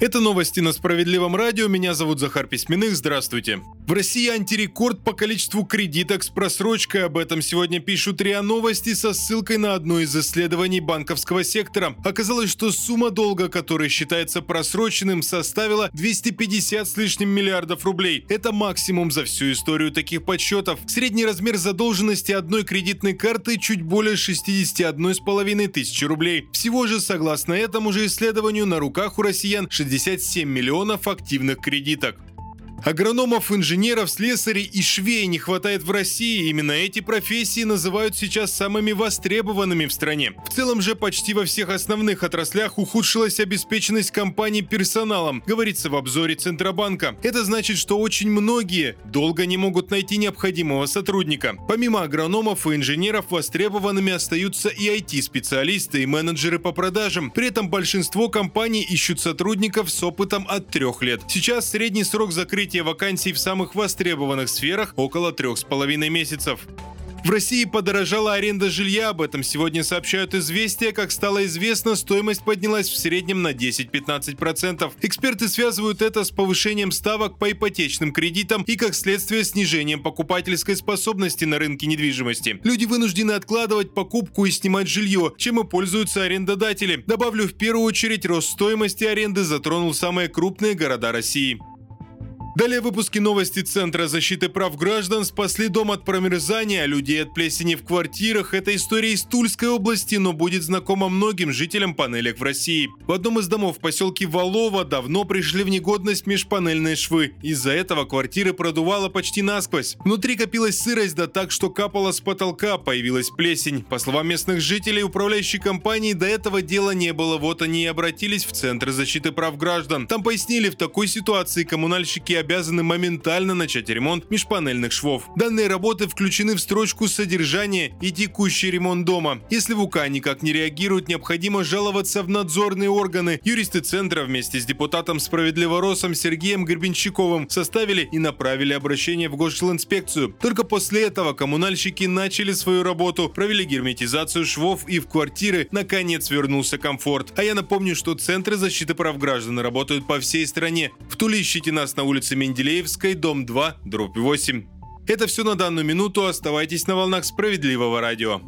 Это новости на Справедливом радио. Меня зовут Захар Письменных. Здравствуйте. В России антирекорд по количеству кредиток с просрочкой. Об этом сегодня пишут РИА Новости со ссылкой на одно из исследований банковского сектора. Оказалось, что сумма долга, который считается просроченным, составила 250 с лишним миллиардов рублей. Это максимум за всю историю таких подсчетов. Средний размер задолженности одной кредитной карты чуть более 61,5 тысячи рублей. Всего же, согласно этому же исследованию, на руках у россиян 60 67 миллионов активных кредиток. Агрономов, инженеров, слесарей и швей не хватает в России. Именно эти профессии называют сейчас самыми востребованными в стране. В целом же почти во всех основных отраслях ухудшилась обеспеченность компаний персоналом, говорится в обзоре Центробанка. Это значит, что очень многие долго не могут найти необходимого сотрудника. Помимо агрономов и инженеров востребованными остаются и IT-специалисты и менеджеры по продажам. При этом большинство компаний ищут сотрудников с опытом от трех лет. Сейчас средний срок закрытия закрытие вакансий в самых востребованных сферах около трех с половиной месяцев. В России подорожала аренда жилья, об этом сегодня сообщают известия. Как стало известно, стоимость поднялась в среднем на 10-15%. Эксперты связывают это с повышением ставок по ипотечным кредитам и, как следствие, снижением покупательской способности на рынке недвижимости. Люди вынуждены откладывать покупку и снимать жилье, чем и пользуются арендодатели. Добавлю, в первую очередь, рост стоимости аренды затронул самые крупные города России. Далее выпуски новости Центра защиты прав граждан спасли дом от промерзания, людей от плесени в квартирах. Это история из Тульской области, но будет знакома многим жителям панелек в России. В одном из домов в поселке Валово давно пришли в негодность межпанельные швы. Из-за этого квартиры продувало почти насквозь. Внутри копилась сырость, да так, что капала с потолка, появилась плесень. По словам местных жителей, управляющей компании до этого дела не было. Вот они и обратились в Центр защиты прав граждан. Там пояснили, в такой ситуации коммунальщики обязаны моментально начать ремонт межпанельных швов. Данные работы включены в строчку содержания и текущий ремонт дома. Если ВУК никак не реагирует, необходимо жаловаться в надзорные органы. Юристы Центра вместе с депутатом Справедливоросом Сергеем Горбенщиковым составили и направили обращение в Госжилинспекцию. Только после этого коммунальщики начали свою работу, провели герметизацию швов и в квартиры наконец вернулся комфорт. А я напомню, что Центры защиты прав граждан работают по всей стране. В Туле ищите нас на улице Менделеевской, дом 2, дробь 8. Это все на данную минуту. Оставайтесь на волнах справедливого радио.